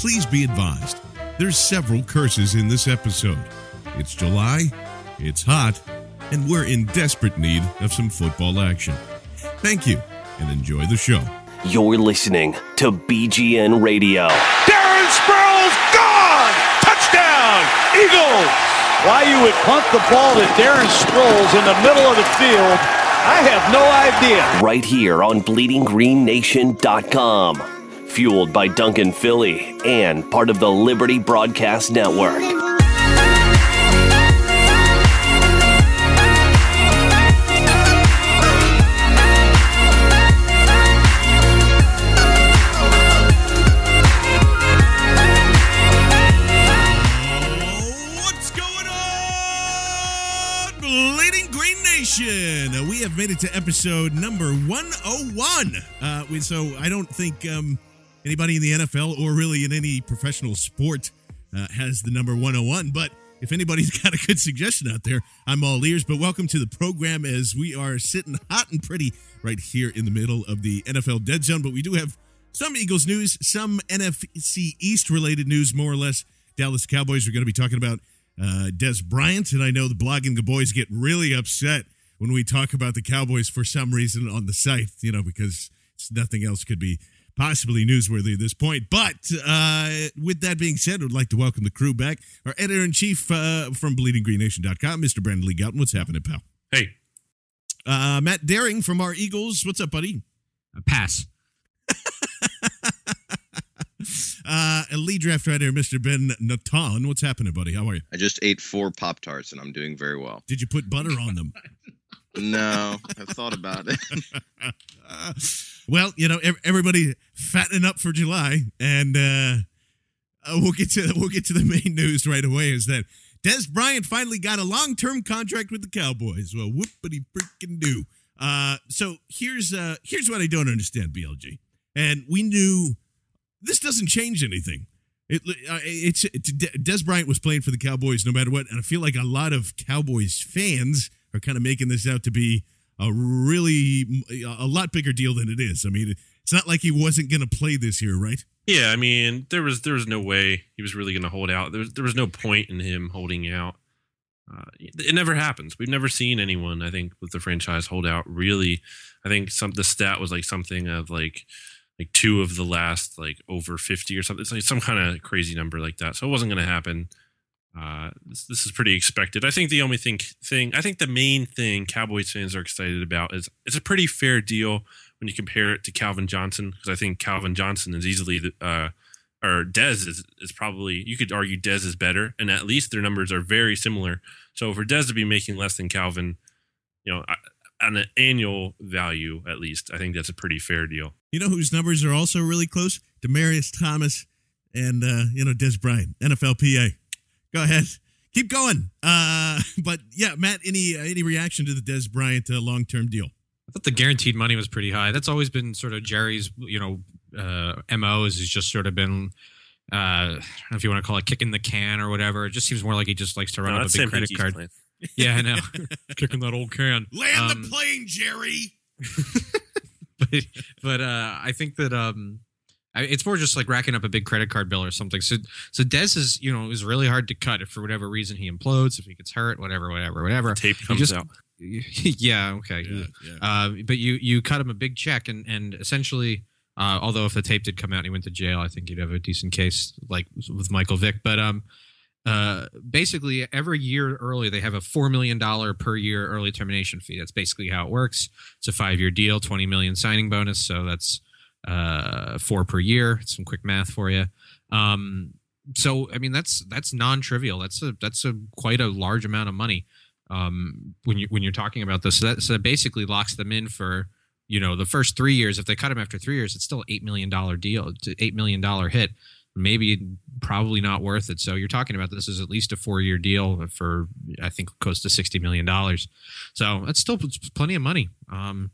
Please be advised, there's several curses in this episode. It's July, it's hot, and we're in desperate need of some football action. Thank you, and enjoy the show. You're listening to BGN Radio. Darren Sproles gone! Touchdown! Eagles! Why you would punt the ball to Darren Sproles in the middle of the field, I have no idea. Right here on BleedingGreenNation.com. Fueled by Dunkin' Philly and part of the Liberty Broadcast Network. What's going on, Bleeding Green Nation? Uh, we have made it to episode number 101. Uh, so I don't think um, anybody in the NFL or really in any professional sport uh, has the number 101. But if anybody's got a good suggestion out there, I'm all ears. But welcome to the program as we are sitting hot and pretty right here in the middle of the NFL dead zone. But we do have some Eagles news, some NFC East related news, more or less. Dallas Cowboys are going to be talking about uh, Dez Bryant, and I know the blogging the boys get really upset when we talk about the Cowboys for some reason on the site, you know, because nothing else could be possibly newsworthy at this point. But uh, with that being said, I'd like to welcome the crew back. Our editor in chief uh, from BleedingGreenNation.com, Mr. Brandon Lee Gowton. What's happening, pal? Hey, Uh, Matt Daring from our Eagles. What's up, buddy? a pass. Uh, lead draft writer, Mr. Ben Natan. What's happening, buddy? How are you? I just ate four Pop Tarts and I'm doing very well. Did you put butter on them? No, I've thought about it. Uh, well, you know, everybody fattening up for July, and uh, uh, we'll get to we'll get to the main news right away. Is that Dez Bryant finally got a long term contract with the Cowboys? Well, whoopity freaking do. Uh, so here's uh, here's what I don't understand, BLG, and we knew this doesn't change anything. It, uh, it's, it's Dez Bryant was playing for the Cowboys no matter what, and I feel like a lot of Cowboys fans are kind of making this out to be a really a lot bigger deal than it is. I mean, it's not like he wasn't going to play this year, right? Yeah, I mean, there was there was no way he was really going to hold out. There was there was no point in him holding out. Uh, it never happens. We've never seen anyone, I think, with the franchise hold out. Really, I think some the stat was like something of like like two of the last like over fifty or something. It's like some kind of crazy number like that. So it wasn't going to happen. Uh, this, this is pretty expected. I think the only thing thing I think the main thing Cowboys fans are excited about is it's a pretty fair deal when you compare it to Calvin Johnson because I think Calvin Johnson is easily the, uh, or Dez is, is probably you could argue Dez is better, and at least their numbers are very similar. So for Dez to be making less than Calvin, you know, on an annual value at least, I think that's a pretty fair deal. You know whose numbers are also really close? Demaryius Thomas and uh, you know Dez Bryant, NFLPA. Go ahead, keep going. Uh, but yeah, Matt, any uh, any reaction to the Dez Bryant uh, long term deal? I thought the guaranteed money was pretty high. That's always been sort of Jerry's, you know, uh, mo. Is he's just sort of been uh, I don't know if you want to call it kicking the can or whatever. It just seems more like he just likes to run No, up a big Sam credit Hinkie's card. plan. Yeah, I know. kicking that old can. Land Um, the plane, Jerry. but but uh, I think that um, I, it's more just like racking up a big credit card bill or something. So so Dez is you know is really hard to cut if for whatever reason he implodes, if he gets hurt, whatever, whatever, whatever. Tape comes just- out. yeah, okay. Yeah, yeah. Uh, but you you cut him a big check and and essentially. Uh, although if the tape did come out and he went to jail, I think he'd have a decent case like with Michael Vick. But um, uh, basically every year early they have a four million dollar per year early termination fee. That's basically how it works. It's a five year deal, twenty million signing bonus, so that's uh, four per year. Some quick math for you. Um, so I mean that's that's non trivial. That's a that's a quite a large amount of money um, when you when you're talking about this. So that so that basically locks them in for you know the first three years. If they cut him after three years, it's still eight million dollar deal, eight million dollar hit. Maybe probably not worth it. So you're talking about this is at least a four year deal for I think close to sixty million dollars. So that's still plenty of money. Um,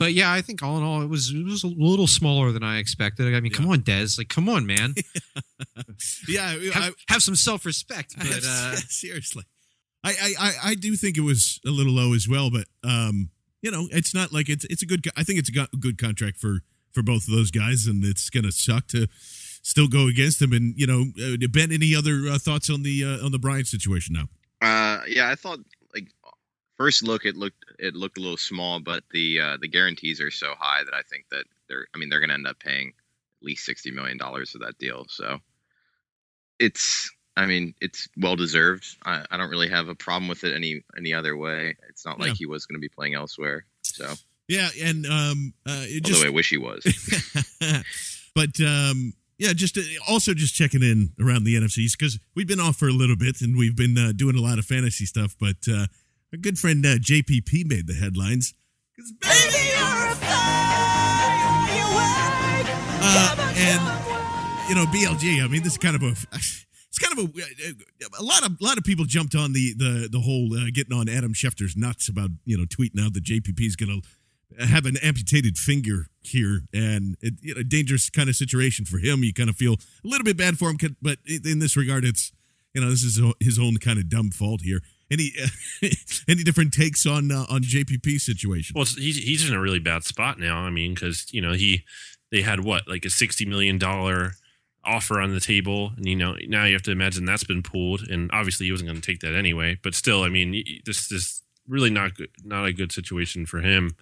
but yeah, I think all in all, it was it was a little smaller than I expected. I mean, come on, Dez, like come on, man, Yeah, I, have, have some self respect. I- But uh, seriously, I, I I I do think it was a little low as well, but um, you know, it's not like it's it's a good. I think it's a good contract for for both of those guys, and it's gonna suck to still go against them. And you know, uh, Ben, any other uh, thoughts on the uh, on the Bryant situation now? Uh, yeah, I thought like first look it looked it looked a little small, but the uh, the guarantees are so high that I think that they're I mean they're going to end up paying at least sixty million dollars for that deal. So it's I mean it's well deserved. I, I don't really have a problem with it any any other way. It's not Yeah. like he was going to be playing elsewhere. So Yeah, and um, uh, it although just I wish he was. but um, yeah, just uh, also just checking in around the NFCs because we've been off for a little bit and we've been uh, doing a lot of fantasy stuff. But uh, our good friend uh, JPP made the headlines. 'Cause baby, you're a uh, and you know BLG. I mean, this is kind of a. It's kind of a a lot of a lot of people jumped on the the the whole uh, getting on Adam Schefter's nuts about you know tweeting out that JPP is going to have an amputated finger here and it, you know, dangerous kind of situation for him. You kind of feel a little bit bad for him, but in this regard, it's you know this is his own kind of dumb fault here. Any any different takes on uh, on JPP situation? Well, he's he's in a really bad spot now. I mean, because you know he they had what like a sixty million dollar offer on the table, and you know now you have to imagine that's been pulled, and obviously he wasn't going to take that anyway. But still, I mean, this is really not good, not a good situation for him.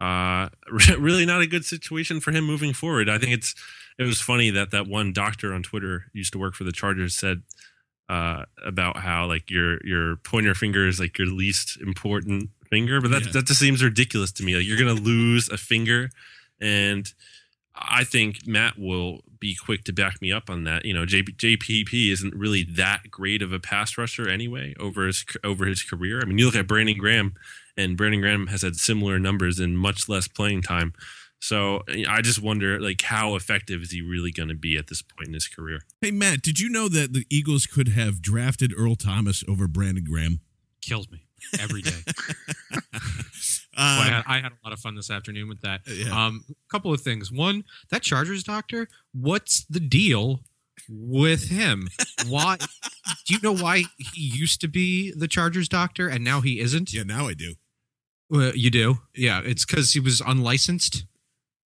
Uh, really not a good situation for him moving forward. I think it's it was funny that that one doctor on Twitter used to work for the Chargers said uh, about how like your your pointer finger is like your least important finger, but that Yeah. that just seems ridiculous to me. Like you're gonna lose a finger, and I think Matt will be quick to back me up on that. You know, JP, JPP isn't really that great of a pass rusher anyway over his over his career. I mean, you look at Brandon Graham, and Brandon Graham has had similar numbers in much less playing time. So I just wonder, like, how effective is he really going to be at this point in his career? Hey Matt, did you know that the Eagles could have drafted Earl Thomas over Brandon Graham? kills me every day. Uh, Boy, I, had, I had a lot of fun this afternoon with that. Yeah. Um, a couple of things. One, that Chargers doctor. What's the deal with him? Why? do you know why he used to be the Chargers doctor and now he isn't? yeah, now I do. Uh, you do. Yeah, it's because he was unlicensed.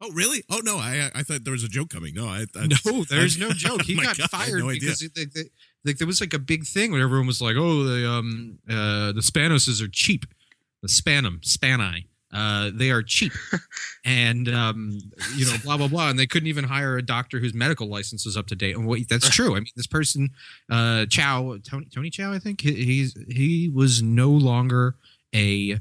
Oh, really? Oh no, I I thought there was a joke coming. No, I, I No, there's no joke. He got God, fired no because he- they, they, like there was like a big thing where everyone was like, "Oh, the um uh the Spanoses are cheap." The Spanum, Spani, uh, they are cheap, and um you know blah blah blah, and they couldn't even hire a doctor whose medical license was up to date. And wait, that's true. I mean, this person, uh, Chao, Tony Tony Chao, I think he, he's he was no longer a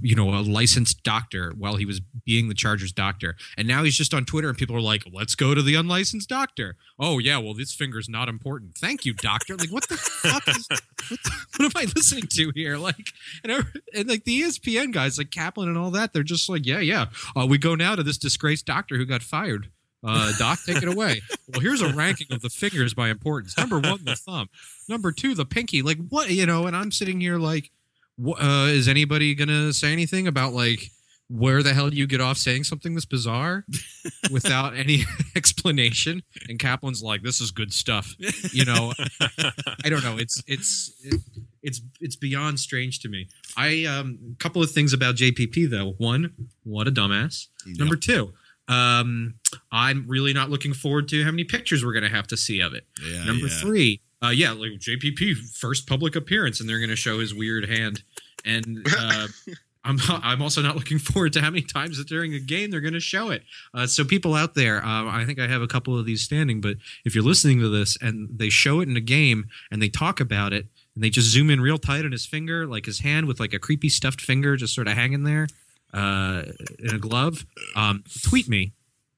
you know, a licensed doctor while he was being the Chargers doctor. And now he's just on Twitter and people are like, let's go to the unlicensed doctor. Oh, yeah, well, this finger's not important. Thank you, doctor. Like, what the fuck is, what, the, what am I listening to here? Like, and, every- and like the ESPN guys, like Caplan and all that, they're just like, yeah, yeah. Uh, we go now to this disgraced doctor who got fired. Uh, doc, take it away. Well, here's a ranking of the fingers by importance. Number one, the thumb. Number two, the pinky. Like, what, you know, and I'm sitting here like, uh, is anybody gonna say anything about like where the hell do you get off saying something this bizarre without any explanation? And Caplan's like, "This is good stuff." You know, I don't know. It's it's it, it's it's beyond strange to me. I um a couple of things about JPP though. One, what a dumbass. Number two, um, I'm really not looking forward to how many pictures we're gonna have to see of it. Yeah, Number yeah. three, uh, yeah, like JPP first public appearance, and they're gonna show his weird hand. And uh, I'm I'm also not looking forward to how many times that during a game they're going to show it. Uh, so people out there, uh, I think I have a couple of these standing, but if you're listening to this and they show it in a game and they talk about it and they just zoom in real tight on his finger, like his hand with like a creepy stuffed finger just sort of hanging there uh, in a glove, um, tweet me.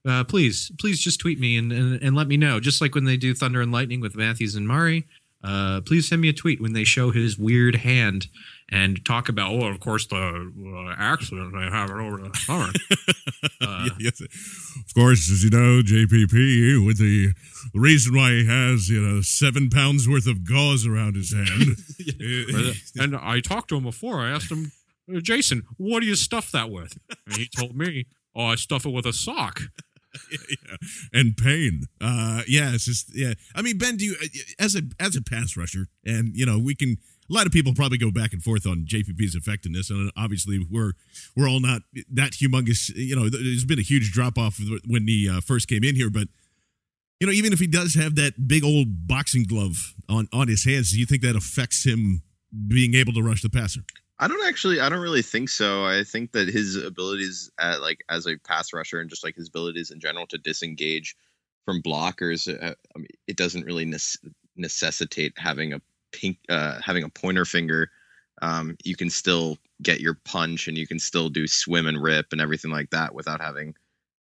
Uh, please, please just tweet me and, and, and let me know. Just like when they do Thunder and Lightning with Matthews and Murray, uh, please send me a tweet when they show his weird hand and talk about, oh, of course, the uh, accident they have it over the summer. Uh, yes, of course, as you know, JPP with the reason why he has you know seven pounds worth of gauze around his hand. and I talked to him before. I asked him, "Uh, Jason, what do you stuff that with? And he told me, oh, I stuff it with a sock. yeah, and pain. Uh, yeah, it's just yeah. I mean, Ben, do you as a as a pass rusher, and you know we can. A lot of people probably go back and forth on JPP's effectiveness, and obviously we're we're all not that humongous. You know, there's been a huge drop off when he uh, first came in here, but you know, even if he does have that big old boxing glove on on his hands, do you think that affects him being able to rush the passer? I don't actually. I don't really think so. I think that his abilities, at like as a pass rusher, and just like his abilities in general to disengage from blockers, uh, I mean, it doesn't really nece- necessitate having a pink, uh, having a pointer finger. Um, you can still get your punch, and you can still do swim and rip and everything like that without having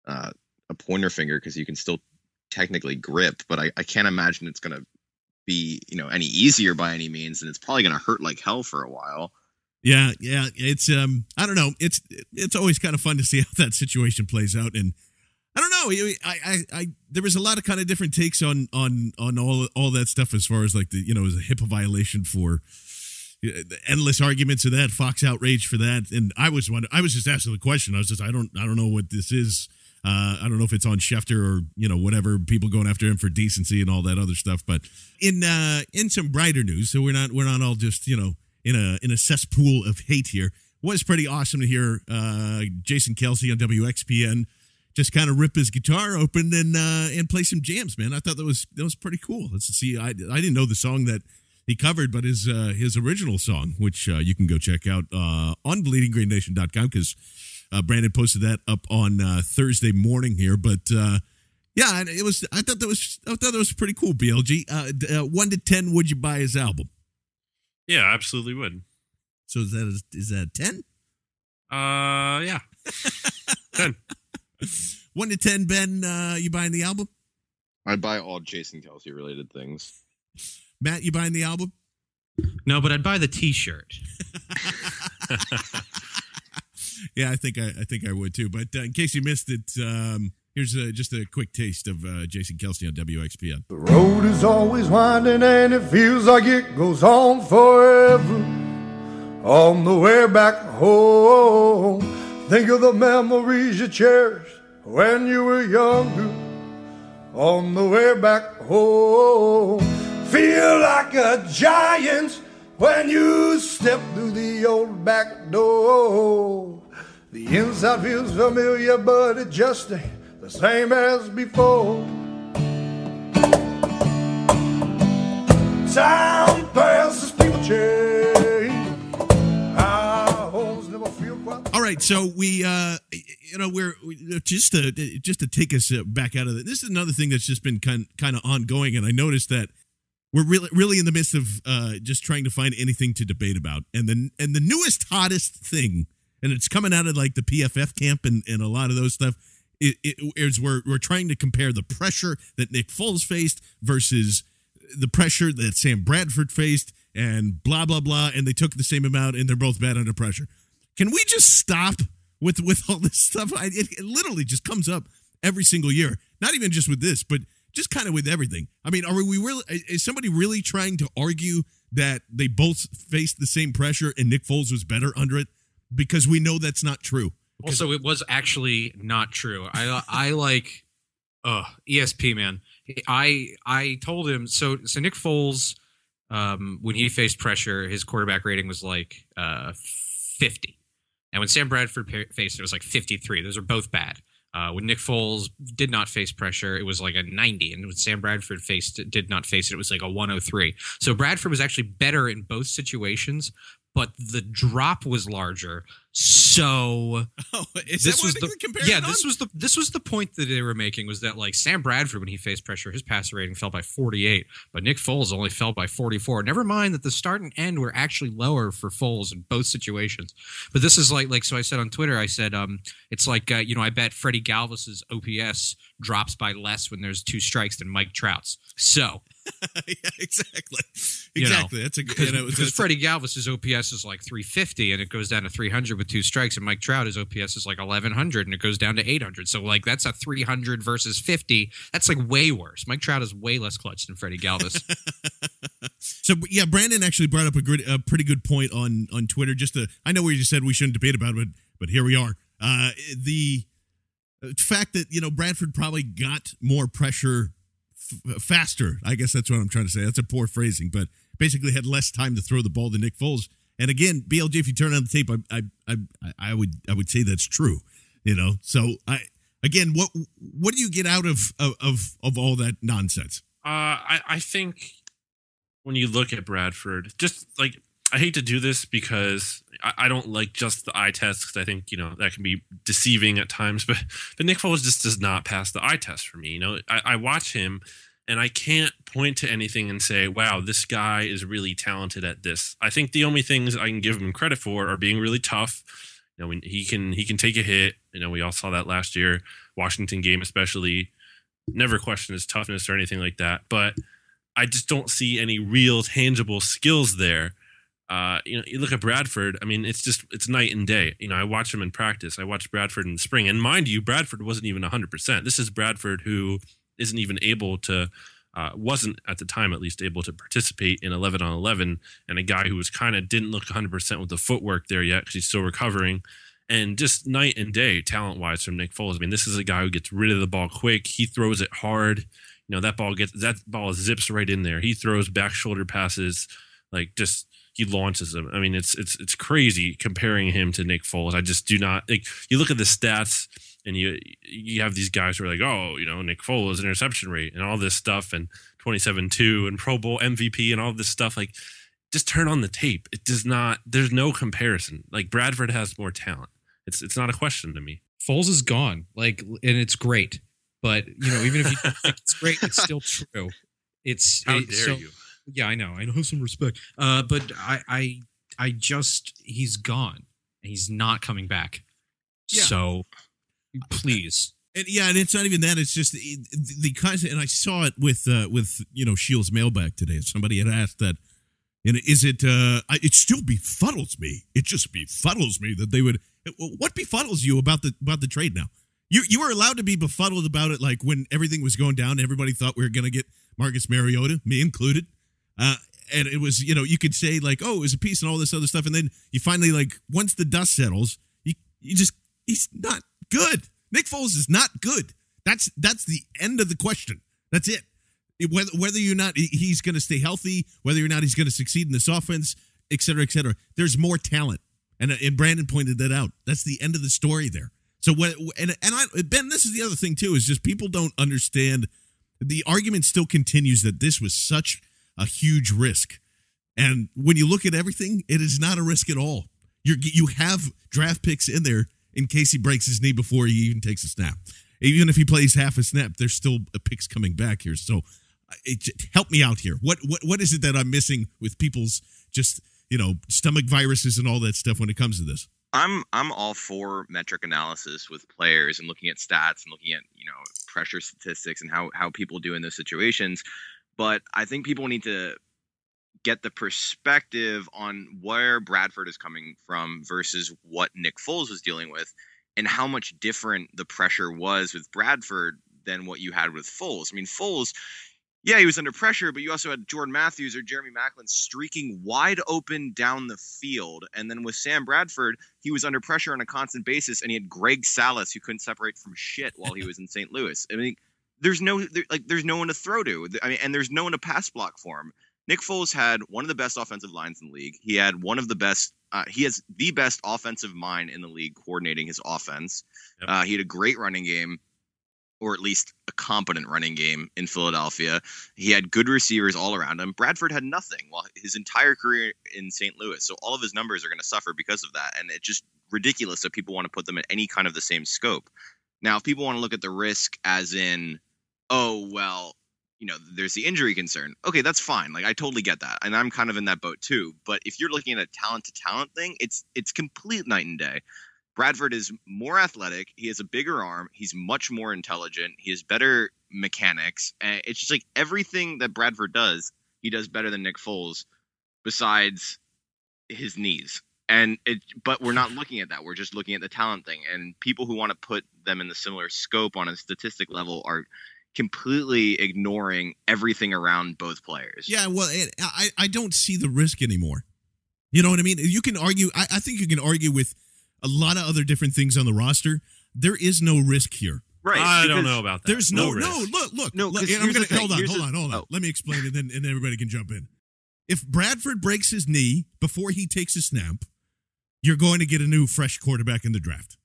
uh, a pointer finger because you can still technically grip. But I, I can't imagine it's going to be you know any easier by any means, and it's probably going to hurt like hell for a while. Yeah, yeah, it's um, I don't know, it's it's always kind of fun to see how that situation plays out, and I don't know, I, I, I, there was a lot of kind of different takes on on on all all that stuff as far as like the you know as a HIPAA violation for the endless arguments of that Fox outrage for that, and I was one, I was just asking the question, I was just I don't I don't know what this is. Uh, I don't know if it's on Schefter or you know whatever people going after him for decency and all that other stuff. But in uh, in some brighter news, so we're not we're not all just you know in a in a cesspool of hate here. Was pretty awesome to hear uh, Jason Kelce on WXPN just kind of rip his guitar open and uh, and play some jams, man. I thought that was that was pretty cool. Let's see. I, I didn't know the song that he covered, but his uh, his original song, which uh, you can go check out uh, on BleedingGreenNation.com because uh, Brandon posted that up on uh, Thursday morning here. But uh, yeah, it was. I thought that was. I thought that was pretty cool. BLG. Uh, uh, one to ten, would you buy his album? Yeah, absolutely would. So is that a, is that a ten? Uh, yeah, ten. One to ten, Ben. Uh, you buying the album? I'd buy all Jason Kelce related things. Matt, you buying the album? No, but I'd buy the T-shirt. yeah, I think I, I think I would too. But uh, in case you missed it, um, here's uh, just a quick taste of uh, Jason Kelce on WXPN. The road is always winding and it feels like it goes on forever. On the way back home, think of the memories you cherished when you were younger. On the way back home, feel like a giant when you step through the old back door. The inside feels familiar, but it just ain't the same as before. Time passes, people change. All right, so we, uh, you know, we're we- just to just to take us uh, back out of it. This is another thing that's just been kind kind of ongoing, and I noticed that we're really really in the midst of uh, just trying to find anything to debate about, and the and the newest hottest thing, and it's coming out of like the PFF camp and and a lot of those stuff. It, it is we're we're trying to compare the pressure that Nick Foles faced versus the pressure that Sam Bradford faced, and blah blah blah, and they took the same amount, and they're both bad under pressure. Can we just stop with with all this stuff? I, it, it literally just comes up every single year. Not even just with this, but just kind of with everything. I mean, are we really? Is somebody really trying to argue that they both faced the same pressure and Nick Foles was better under it? Because we know that's not true. Also, it was actually not true. I I like, uh, ESP man. I I told him so. So Nick Foles, um, when he faced pressure, his quarterback rating was like uh 50, and when Sam Bradford faced it, it was like 53. Those are both bad. Uh, when Nick Foles did not face pressure, it was like a 90, and when Sam Bradford faced did not face it, it was like a 103. So Bradford was actually better in both situations, but the drop was larger. So oh, is this that was the yeah this on? was the this was the point that they were making was that like Sam Bradford when he faced pressure his passer rating fell by 48 but Nick Foles only fell by 44 never mind that the start and end were actually lower for Foles in both situations but this is like like so I said on Twitter I said um it's like uh, you know I bet Freddie Galvis's OPS drops by less when there's two strikes than Mike Trout's so yeah, exactly. you know, Exactly. That's a good. because, You know, Freddie Galvis's OPS is like 350 and it goes down to 300 with two strikes, and Mike Trout his OPS is like 1100 and it goes down to 800. So like that's a 300 versus 50. That's like way worse. Mike Trout is way less clutch than Freddie Galvis. So yeah, Brandon actually brought up a good, a pretty good point on on Twitter. Just to, I know we just said we shouldn't debate about it, but but here we are. Uh, the fact that you know Bradford probably got more pressure f- faster. I guess that's what I'm trying to say. That's a poor phrasing, but basically had less time to throw the ball than Nick Foles. And again, BLG, if you turn on the tape, I I I, I would I would say that's true. You know, so I again, what what do you get out of of of, of all that nonsense? Uh, I, I think when you look at Bradford, just like I hate to do this because I, I don't like just the eye test because I think you know that can be deceiving at times. But but Nick Foles just does not pass the eye test for me. You know, I, I watch him and I can't point to anything and say, "Wow, this guy is really talented at this." I think the only things I can give him credit for are being really tough. You know, he can he can take a hit. You know, we all saw that last year, Washington game especially. Never question his toughness or anything like that, but I just don't see any real tangible skills there. Uh, you know, you look at Bradford. I mean, it's just it's night and day. You know, I watch him in practice. I watched Bradford in the spring, and mind you, Bradford wasn't even hundred percent. This is Bradford who isn't even able to, uh, wasn't at the time at least able to participate in eleven on eleven, and a guy who was kind of didn't look hundred percent with the footwork there yet because he's still recovering. And just night and day, talent wise, from Nick Foles. I mean, this is a guy who gets rid of the ball quick. He throws it hard. You know, that ball gets that ball zips right in there. He throws back shoulder passes, like just he launches them. I mean, it's it's it's crazy comparing him to Nick Foles. I just do not like. You look at the stats, and you you have these guys who are like, oh, you know, Nick Foles interception rate and all this stuff, and twenty seven two and Pro Bowl MVP and all this stuff. Like, just turn on the tape. It does not. There's no comparison. Like Bradford has more talent. It's it's not a question to me. Foles is gone, like, and it's great. But you know, even if you think it's great, it's still true. It's How it- dare so- you? Yeah, I know. I know some respect. Uh, but I, I, I just he's gone. He's not coming back. Yeah. So please, And yeah, and it's not even that. It's just the, the. Of, and I saw it with uh, with you know Sheil's mailbag today. Somebody had asked that, and is it? Uh, it still befuddles me. It just befuddles me that they would. What befuddles you about the about the trade now? You you were allowed to be befuddled about it, like when everything was going down. Everybody thought we were going to get Marcus Mariota, me included. Uh, and it was, you know, you could say like, oh, it was a piece and all this other stuff, and then you finally like once the dust settles, you you just he's not Is not good. That's that's the end of the question. That's it. It- Whether whether you're not he's going to stay healthy, whether or not he's going to succeed in this offense, et cetera, et cetera. There's more talent, and uh, and Brandon pointed that out. That's the end of the story there. So what? And and I Ben, this is the other thing too is just people don't understand. The argument still continues that this was such a huge risk, and when you look at everything, it is not a risk at all. You you have draft picks in there in case he breaks his knee before he even takes a snap. Even if he plays half a snap, there's still a picks coming back here. So, it, help me out here. What what what is it that I'm missing with people's just you know stomach viruses and all that stuff when it comes to this? I'm I'm all for metric analysis with players and looking at stats and looking at you know pressure statistics and how how people do in those situations. But I think people need to get the perspective on where Bradford is coming from versus what Nick Foles was dealing with, and how much different the pressure was with Bradford than what you had with Foles. I mean, Foles, Yeah, he was under pressure, but you also had Jordan Matthews or Jeremy Maclin streaking wide open down the field. And then with Sam Bradford, he was under pressure on a constant basis, and he had Greg Salas who couldn't separate from shit while he was in St. Louis. I mean, there's no there, like there's no one to throw to. I mean, and there's no one to pass block for him. Nick Foles had one of the best offensive lines in the league. He had one of the best. Uh, he has the best offensive mind in the league, coordinating his offense. Yep. Uh, he had a great running game, or at least a competent running game in Philadelphia. He had good receivers all around him. Bradford had nothing. Well, his entire career in St. Louis, so all of his numbers are going to suffer because of that. And it's just ridiculous that people want to put them in any kind of the same scope. Now, if people want to look at the risk as in, oh well, you know, there's the injury concern. Okay, that's fine. Like I totally get that, and I'm kind of in that boat too. But if you're looking at a talent to talent thing, it's it's complete night and day. Bradford is more athletic. He has a bigger arm. He's much more intelligent. He has better mechanics. And it's just like everything that Bradford does, he does better than Nick Foles, besides his knees. And it, but we're not looking at that. We're just looking at the talent thing. And people who want to put them in the similar scope on a statistic level are completely ignoring everything around both players. Yeah, well, it, I I don't see the risk anymore. You know what I mean? You can argue. I, I think you can argue with a lot of other different things on the roster. There is no risk here. Right. I don't know about that. There's no no, risk. look look No, look, 'cause and I'm here's gonna the thing, hold on here's hold the- on hold on. oh. Let me explain it, and and everybody can jump in. If Bradford breaks his knee before he takes a snap, you're going to get a new fresh quarterback in the draft.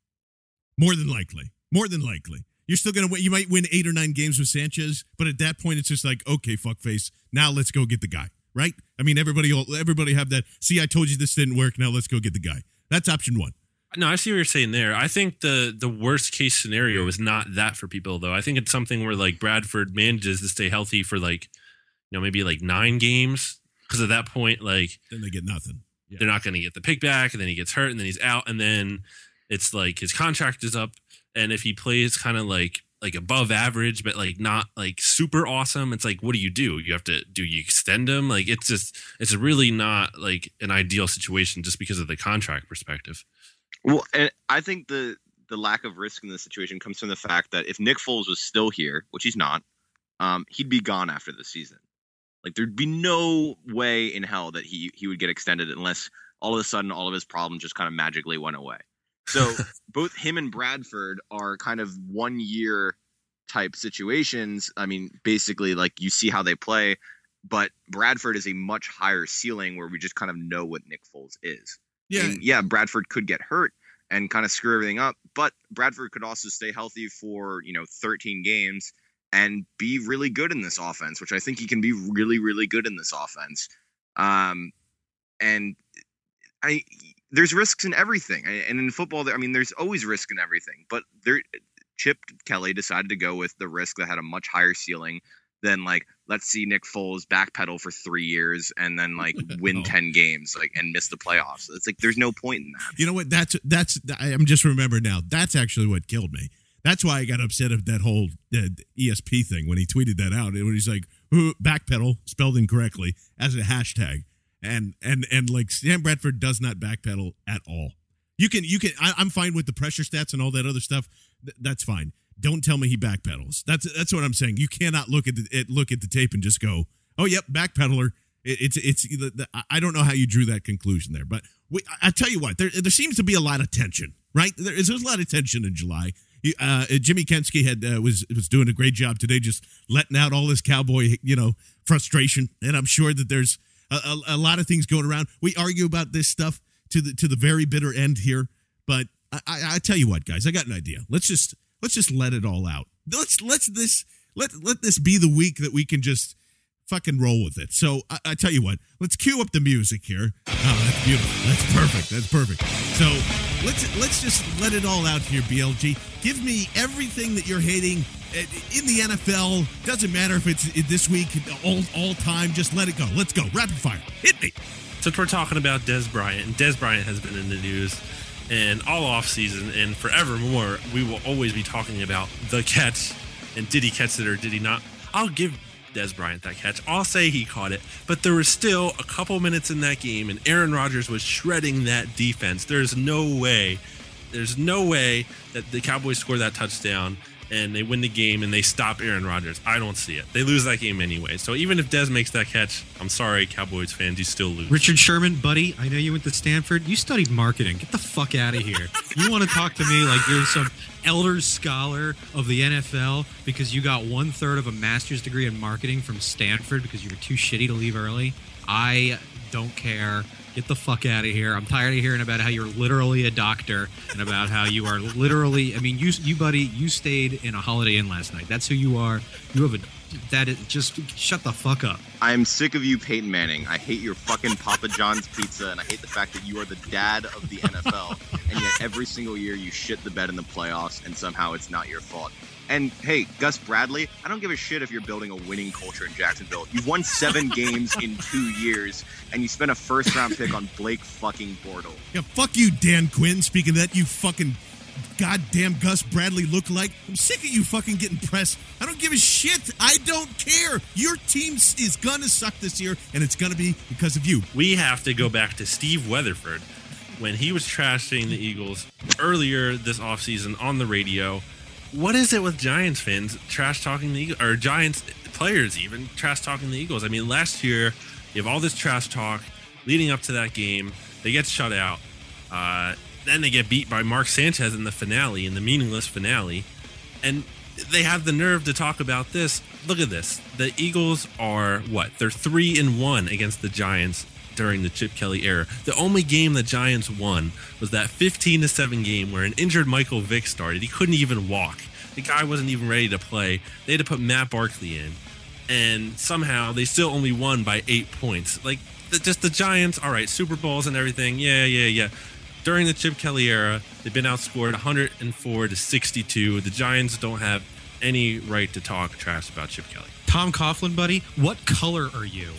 More than likely. More than likely. You're still going to win. You might win eight or nine games with Sanchez, but at that point, it's just like, okay, fuckface. Now let's go get the guy, right? I mean, everybody, will everybody have that. See, I told you this didn't work. Now let's go get the guy. That's option one. No, I see what you're saying there. I think the the worst case scenario is not that for people though. I think it's something where like Bradford manages to stay healthy for like you know maybe like nine games because at that point like Then they get nothing. Yeah. they're not going to get the pick back and then he gets hurt and then he's out and then it's like his contract is up and if he plays kind of like like above average but like not like super awesome it's like what do you do you have to do you extend him like it's just it's really not like an ideal situation just because of the contract perspective Well, and I think the the lack of risk in this situation comes from the fact that if Nick Foles was still here, which he's not, um, he'd be gone after the season. Like there'd be no way in hell that he he would get extended unless all of a sudden all of his problems just kind of magically went away. So both him and Bradford are kind of one year type situations. I mean, basically like you see how they play, but Bradford is a much higher ceiling where we just kind of know what Nick Foles is. Yeah. And yeah, Bradford could get hurt and kind of screw everything up, but Bradford could also stay healthy for, you know, 13 games and be really good in this offense, which I think he can be really, really good in this offense. Um, and I, there's risks in everything. And in football, I mean, there's always risk in everything, but there, Chip Kelly decided to go with the risk that had a much higher ceiling than like let's see Nick Foles backpedal for three years and then like win No. ten games like and miss the playoffs. It's like there's no point in that. You know what? That's that's. I'm just remembering now. That's actually what killed me. That's why I got upset at that whole uh, ESP thing when he tweeted that out. When he's like backpedal spelled incorrectly as a hashtag, and and and like Sam Bradford does not backpedal at all. You can you can. I, I'm fine with the pressure stats and all that other stuff. Th- that's fine. Don't tell me he backpedals. That's that's what I'm saying. You cannot look at the look at the tape and just go, oh yep, backpedaler. It, it's it's the, the, I don't know how you drew that conclusion there, but we, I I tell you what, there there seems to be a lot of tension, right? There is there's a lot of tension in July. Uh, Jimmy Kempski had uh, was was doing a great job today, just letting out all this cowboy, you know, frustration, and I'm sure that there's a, a, a lot of things going around. We argue about this stuff to the to the very bitter end here, but I, I, I tell you what, guys, I got an idea. Let's just let's just let it all out. Let's let's this let let this be the week that we can just fucking roll with it. So I, I tell you what, let's cue up the music here. Oh, that's beautiful. That's perfect. That's perfect. So let's let's just let it all out here, BLG. Give me everything that you're hating Uh, in the NFL. Doesn't matter if it's this week, all all time. Just let it go. Let's go. Rapid fire. Hit me. since we're talking about Dez Bryant, and Dez Bryant has been in the news and all off season and forevermore, we will always be talking about the catch and did he catch it or did he not? I'll give Dez Bryant that catch. I'll say he caught it, but there was still a couple minutes in that game, and Aaron Rodgers was shredding that defense. There's no way, there's no way that the Cowboys score that touchdown and they win the game and they stop Aaron Rodgers. I don't see it. They lose that game anyway. So even if Dez makes that catch, I'm sorry, Cowboys fans, you still lose. Richard Sherman, buddy, I know you went to Stanford. You studied marketing. Get the fuck out of here. You want to talk to me like you're some elder scholar of the NFL because you got one third of a master's degree in marketing from Stanford because you were too shitty to leave early? I don't care. Get the fuck out of here. I'm tired of hearing about how you're literally a doctor and about how you are literally. I mean, you, you buddy, you stayed in a Holiday Inn last night. That's who you are. You have a. That is just shut the fuck up. I'm sick of you, Peyton Manning. I hate your fucking Papa John's pizza, and I hate the fact that you are the dad of the NFL, and yet every single year you shit the bed in the playoffs, and somehow it's not your fault. And hey, Gus Bradley, I don't give a shit if you're building a winning culture in Jacksonville. You've won seven games in two years, and you spent a first round pick on Blake fucking Bortle. Yeah, fuck you, Dan Quinn. Speaking of that, you fucking goddamn Gus Bradley look like. I'm sick of you fucking getting pressed. I don't give a shit. I don't care. Your team is gonna suck this year, and it's gonna be because of you. We have to go back to Steve Weatherford when he was trashing the Eagles earlier this offseason on the radio. What is it with Giants fans trash talking the Eagles, or Giants players even trash talking the Eagles? I mean, last year you have all this trash talk leading up to that game. They get shut out. Uh, then they get beat by Mark Sanchez in the finale, in the meaningless finale. And they have the nerve to talk about this. Look at this. The Eagles are what? They're three and one against the Giants during the Chip Kelly era. The only game the Giants won was that 15 to 7 game where an injured Michael Vick started. He couldn't even walk. The guy wasn't even ready to play. They had to put Matt Barkley in. And somehow they still only won by eight points. Like, the, just the Giants, all right, Super Bowls and everything. Yeah, yeah, yeah during the Chip Kelly era, they've been outscored 104 to 62. The Giants don't have any right to talk trash about Chip Kelly. Tom Coughlin, buddy, what color are you?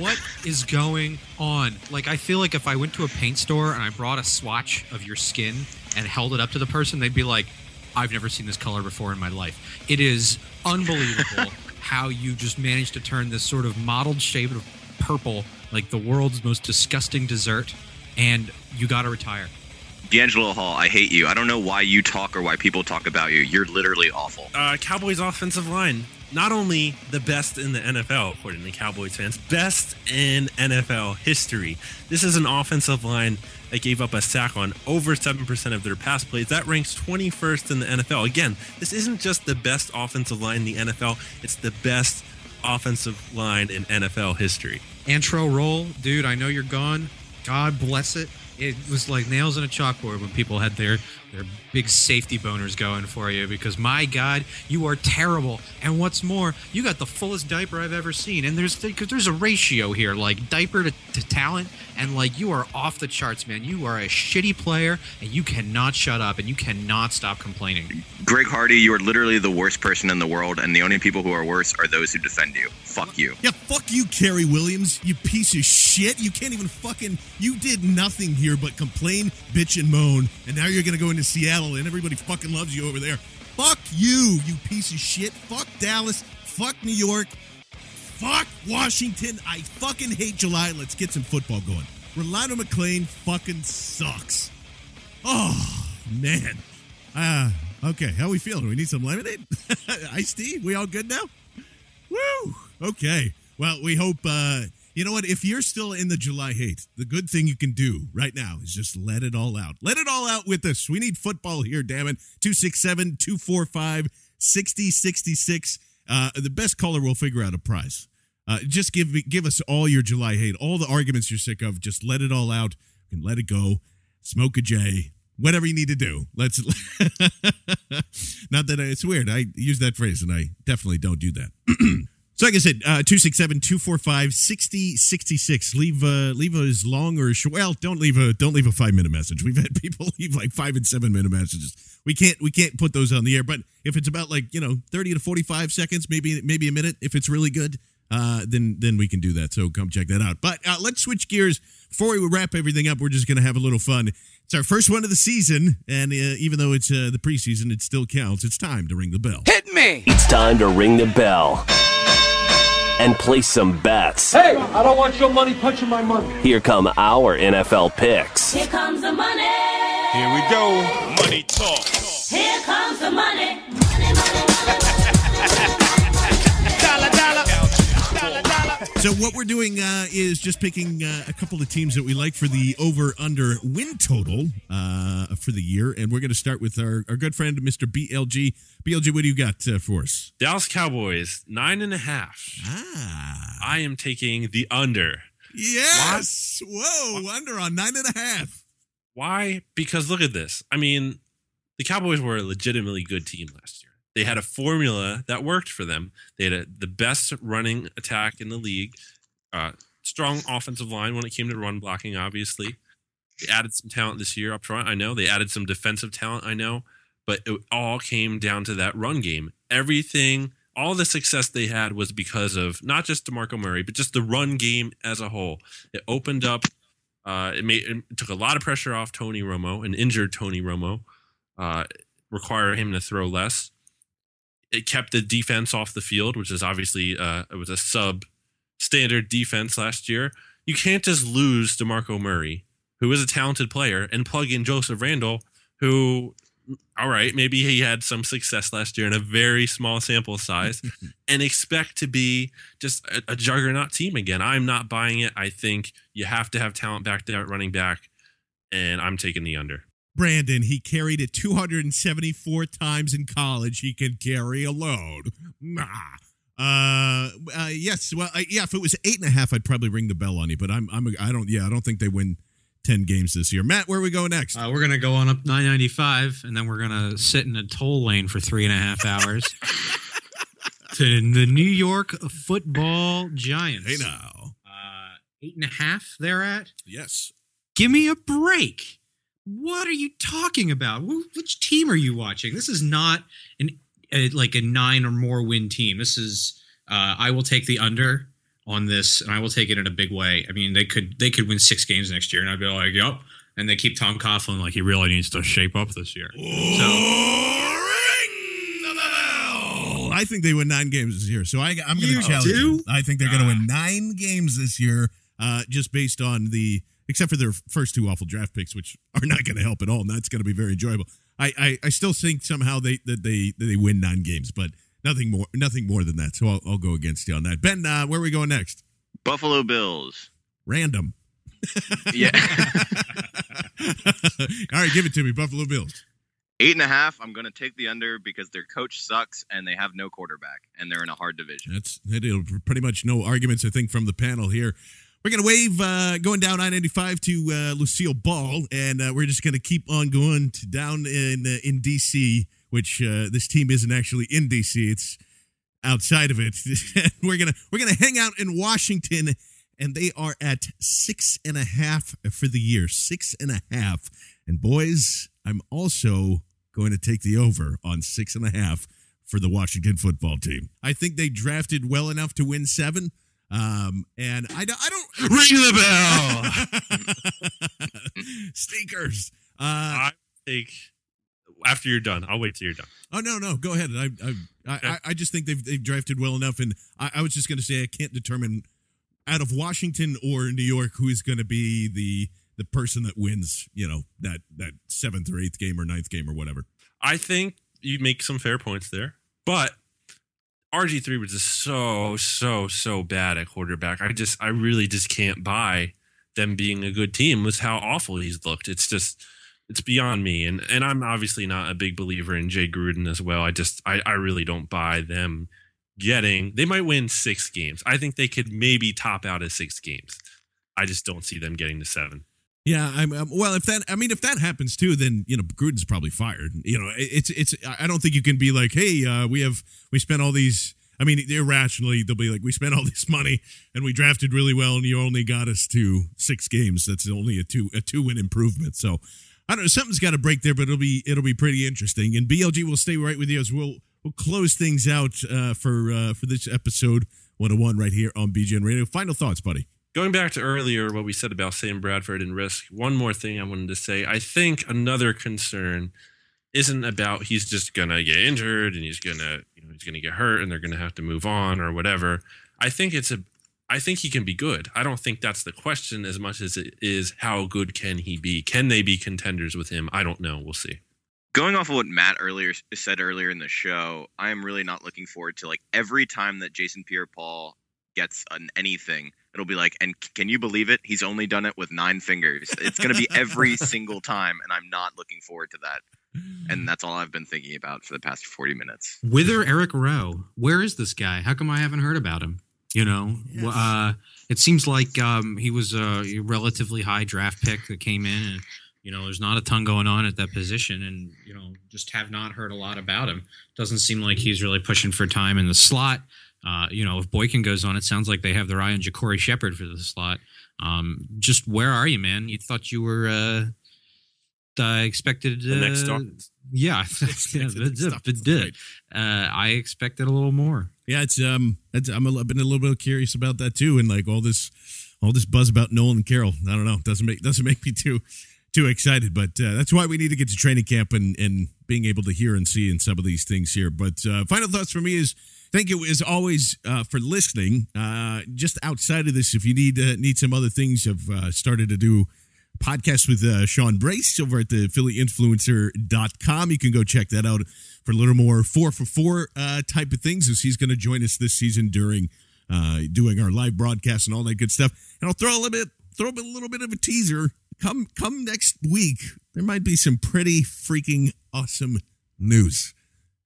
what is going on? Like, I feel like if I went to a paint store and I brought a swatch of your skin and held it up to the person, they'd be like, I've never seen this color before in my life. It is unbelievable how you just managed to turn this sort of mottled shade of purple, like the world's most disgusting dessert, and you got to retire. DeAngelo Hall, I hate you. I don't know why you talk or why people talk about you. You're literally awful. Uh, Cowboys offensive line, not only the best in the NFL, according to Cowboys fans, best in NFL history. This is an offensive line that gave up a sack on over 7% of their pass plays. That ranks 21st in the NFL. Again, this isn't just the best offensive line in the NFL, it's the best offensive line in NFL history. Antrel Rolle, dude, I know you're gone. God bless it. It was like nails in a chalkboard when people had their their big safety boners going for you because my God, you are terrible. And what's more, you got the fullest diaper I've ever seen. And there's because there's a ratio here, like diaper to, to talent, and like you are off the charts, man. You are a shitty player, and you cannot shut up, and you cannot stop complaining. Greg Hardy, you are literally the worst person in the world, and the only people who are worse are those who defend you. Fuck you. Yeah, fuck you, Cary Williams, you piece of shit. You can't even fucking. You did nothing here but complain, bitch, and moan, and now you're gonna go into Seattle and everybody fucking loves you over there. Fuck you, you piece of shit. Fuck Dallas. Fuck New York. Fuck Washington. I fucking hate July. Let's get some football going. Rolando McClain fucking sucks. Oh, man. Uh, okay, how we feeling? We need some lemonade? Iced tea? We all good now? Woo! Okay. Well, we hope, uh, you know what? If you're still in the July hate, the good thing you can do right now is just let it all out. Let it all out with us. We need football here, damn it. 267 245 6066. Uh, the best caller will figure out a prize. Uh, just give me, give us all your July hate, all the arguments you're sick of. Just let it all out and let it go. Smoke a J, whatever you need to do. Let's. Not that I, it's weird. I use that phrase and I definitely don't do that. So, like I said, uh, 267 245 6066. Leave, uh, leave as long or short. Well, don't leave a, don't leave a five minute message. We've had people leave like five and seven minute messages. We can't, we can't put those on the air. But if it's about like, you know, 30 to 45 seconds, maybe, maybe a minute, if it's really good, uh, then, then we can do that. So come check that out. But uh, let's switch gears. Before we wrap everything up, we're just going to have a little fun. It's our first one of the season. And uh, even though it's uh, the preseason, it still counts. It's time to ring the bell. Hit me! It's time to ring the bell and place some bets. Hey, I don't want your money punching my money. Here come our NFL picks. Here comes the money. Here we go. Money talk. Here comes the money. Money money. So what we're doing uh, is just picking uh, a couple of teams that we like for the over/under win total uh, for the year, and we're going to start with our, our good friend Mr. BLG. BLG, what do you got uh, for us? Dallas Cowboys nine and a half. Ah, I am taking the under. yes. Whoa, under on nine and a half. Why? Because look at this. I mean, the Cowboys were a legitimately good team last year. They had a formula that worked for them. They had a, the best running attack in the league, uh, strong offensive line when it came to run blocking, obviously. They added some talent this year up front, I know. They added some defensive talent, I know. But it all came down to that run game. Everything, all the success they had was because of not just DeMarco Murray, but just the run game as a whole. It opened up uh, it made it took a lot of pressure off Tony Romo, an injured Tony Romo, uh, require him to throw less. It kept the defense off the field, which is obviously uh, it was a sub standard defense last year. You can't just lose DeMarco Murray, who is a talented player, and plug in Joseph Randle, who, all right, maybe he had some success last year in a very small sample size, and expect to be just a, a juggernaut team again. I'm not buying it. I think you have to have talent back there at running back, and I'm taking the under. Brandon, he carried it 274 times in college. He can carry a load. Nah. Uh, uh, yes. Well, I, yeah. If it was eight and a half, I'd probably ring the bell on you. But I'm, I'm, I don't. Yeah, I don't think they win ten games this year. Matt, where are we going next? Uh, we're gonna go on up 995, and then we're gonna sit in a toll lane for three and a half hours. to the New York Football Giants. hey now. Uh, eight and a half. They're at. Yes. Give me a break. What are you talking about? Which team are you watching? This is not an a, like a nine or more win team. This is. Uh, I will take the under on this, and I will take it in a big way. I mean, they could they could win six games next year, and I'd be like, "Yep." And they keep Tom Coughlin like he really needs to shape up this year. So Ring the bell. I think they win nine games this year. So I, I'm going to challenge. do? them. I think they're going to win nine games this year, uh, just based on the except for their first two awful draft picks, which are not going to help at all, and that's going to be very enjoyable. I, I, I still think somehow they that they that they win nine games, but nothing more nothing more than that. So I'll, I'll go against you on that. Ben, uh, where are we going next? Buffalo Bills. Random. Yeah. All right, give it to me, Buffalo Bills. Eight and a half. I'm going to take the under because their coach sucks and they have no quarterback and they're in a hard division. That's pretty much no arguments, I think, from the panel here. We're gonna wave uh, going down I-95 to uh, Lucille Ball, and uh, we're just gonna keep on going to down in uh, in DC, which uh, this team isn't actually in DC; it's outside of it. we're gonna we're gonna hang out in Washington, and they are at six and a half for the year, six and a half. And boys, I'm also going to take the over on six and a half for the Washington football team. I think they drafted well enough to win seven. Um, and I, don't- I don't Ring the bell. stinkers. Uh, I take after you're done. I'll wait till you're done. oh no, no, go ahead. I, I, I, I, I just think they've they've drafted well enough, and I, I was just going to say I can't determine out of Washington or New York who is going to be the the person that wins. You know that that seventh or eighth game or ninth game or whatever. I think you make some fair points there, but RG3 was just so, so, so bad at quarterback. I just, I really just can't buy them being a good team with how awful he's looked. It's just, it's beyond me. And and I'm obviously not a big believer in Jay Gruden as well. I just, I, I really don't buy them getting. They might win six games. I think they could maybe top out at six games. I just don't see them getting to seven. Yeah, I'm, um well. If that, I mean, if that happens too, then you know Gruden's probably fired. You know, it's it's. I don't think you can be like, hey, uh, we have we spent all these. I mean, irrationally, they'll be like, we spent all this money and we drafted really well, and you only got us to six games. That's only a two a two win improvement. So I don't know. Something's got to break there, but it'll be it'll be pretty interesting. And BLG will stay right with you as we'll we'll close things out uh, for uh, for this episode 101 right here on BGN Radio. Final thoughts, buddy. Going back to earlier, what we said about Sam Bradford and risk, one more thing I wanted to say. I think another concern isn't about he's just gonna get injured and he's gonna, you know, he's gonna get hurt and they're gonna have to move on or whatever. I think it's a, I think he can be good. I don't think that's the question as much as it is how good can he be? Can they be contenders with him? I don't know. We'll see. going off of what Matt earlier said earlier in the show, I am really not looking forward to like every time that Jason Pierre-Paul gets an anything, it'll be like, and can you believe it? He's only done it with nine fingers. It's going to be every single time, and I'm not looking forward to that. And that's all I've been thinking about for the past 40 minutes. Wither Eric Rowe. Where is this guy? How come I haven't heard about him? You know, Yes. uh, it seems like um, he was a relatively high draft pick that came in, and you know, there's not a ton going on at that position, and you know, just have not heard a lot about him. Doesn't seem like he's really pushing for time in the slot. Uh, you know, if Boykin goes on, it sounds like they have their eye on JaCorey Shepherd for the slot. Um, just where are you, man? You thought you were. Uh, I expected The next uh, star. Yeah, Expected the next star. uh, I expected a little more. Yeah, it's um, it's, I'm a, I've been a little bit curious about that too, and like all this, all this buzz about Nolan Carroll. I don't know, doesn't make doesn't make me too too excited, but uh, that's why we need to get to training camp and and being able to hear and see and some of these things here. But uh, final thoughts for me is thank you as always uh, for listening. Uh, just outside of this, if you need uh, need some other things, I've uh, started to do podcasts with uh, Sean Brace over at the PhillyInfluencer.com. You can go check that out for a little more four for four uh, type of things as he's going to join us this season during doing our live broadcast and all that good stuff. And I'll throw a little bit, throw a little bit of a teaser. Come, come next week, there might be some pretty freaking awesome news.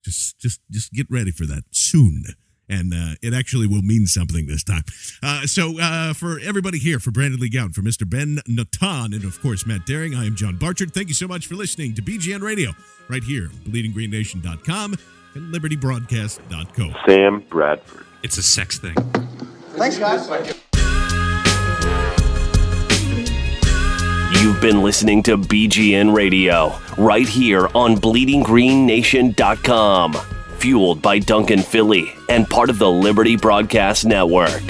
Just, just, just get ready for that soon and uh, it actually will mean something this time. Uh, so, uh, for everybody here, for Brandon Lee Gowton, for Mr. Ben Natan, and of course, Matt Daring, I am John Barchard. Thank you so much for listening to BGN Radio right here, bleedinggreennation.com and libertybroadcast.co. Sam Bradford. It's a sex thing. Thanks, guys. You've been listening to BGN Radio right here on BleedingGreenNation.com, fueled by Dunkin' Philly and part of the Liberty Broadcast Network.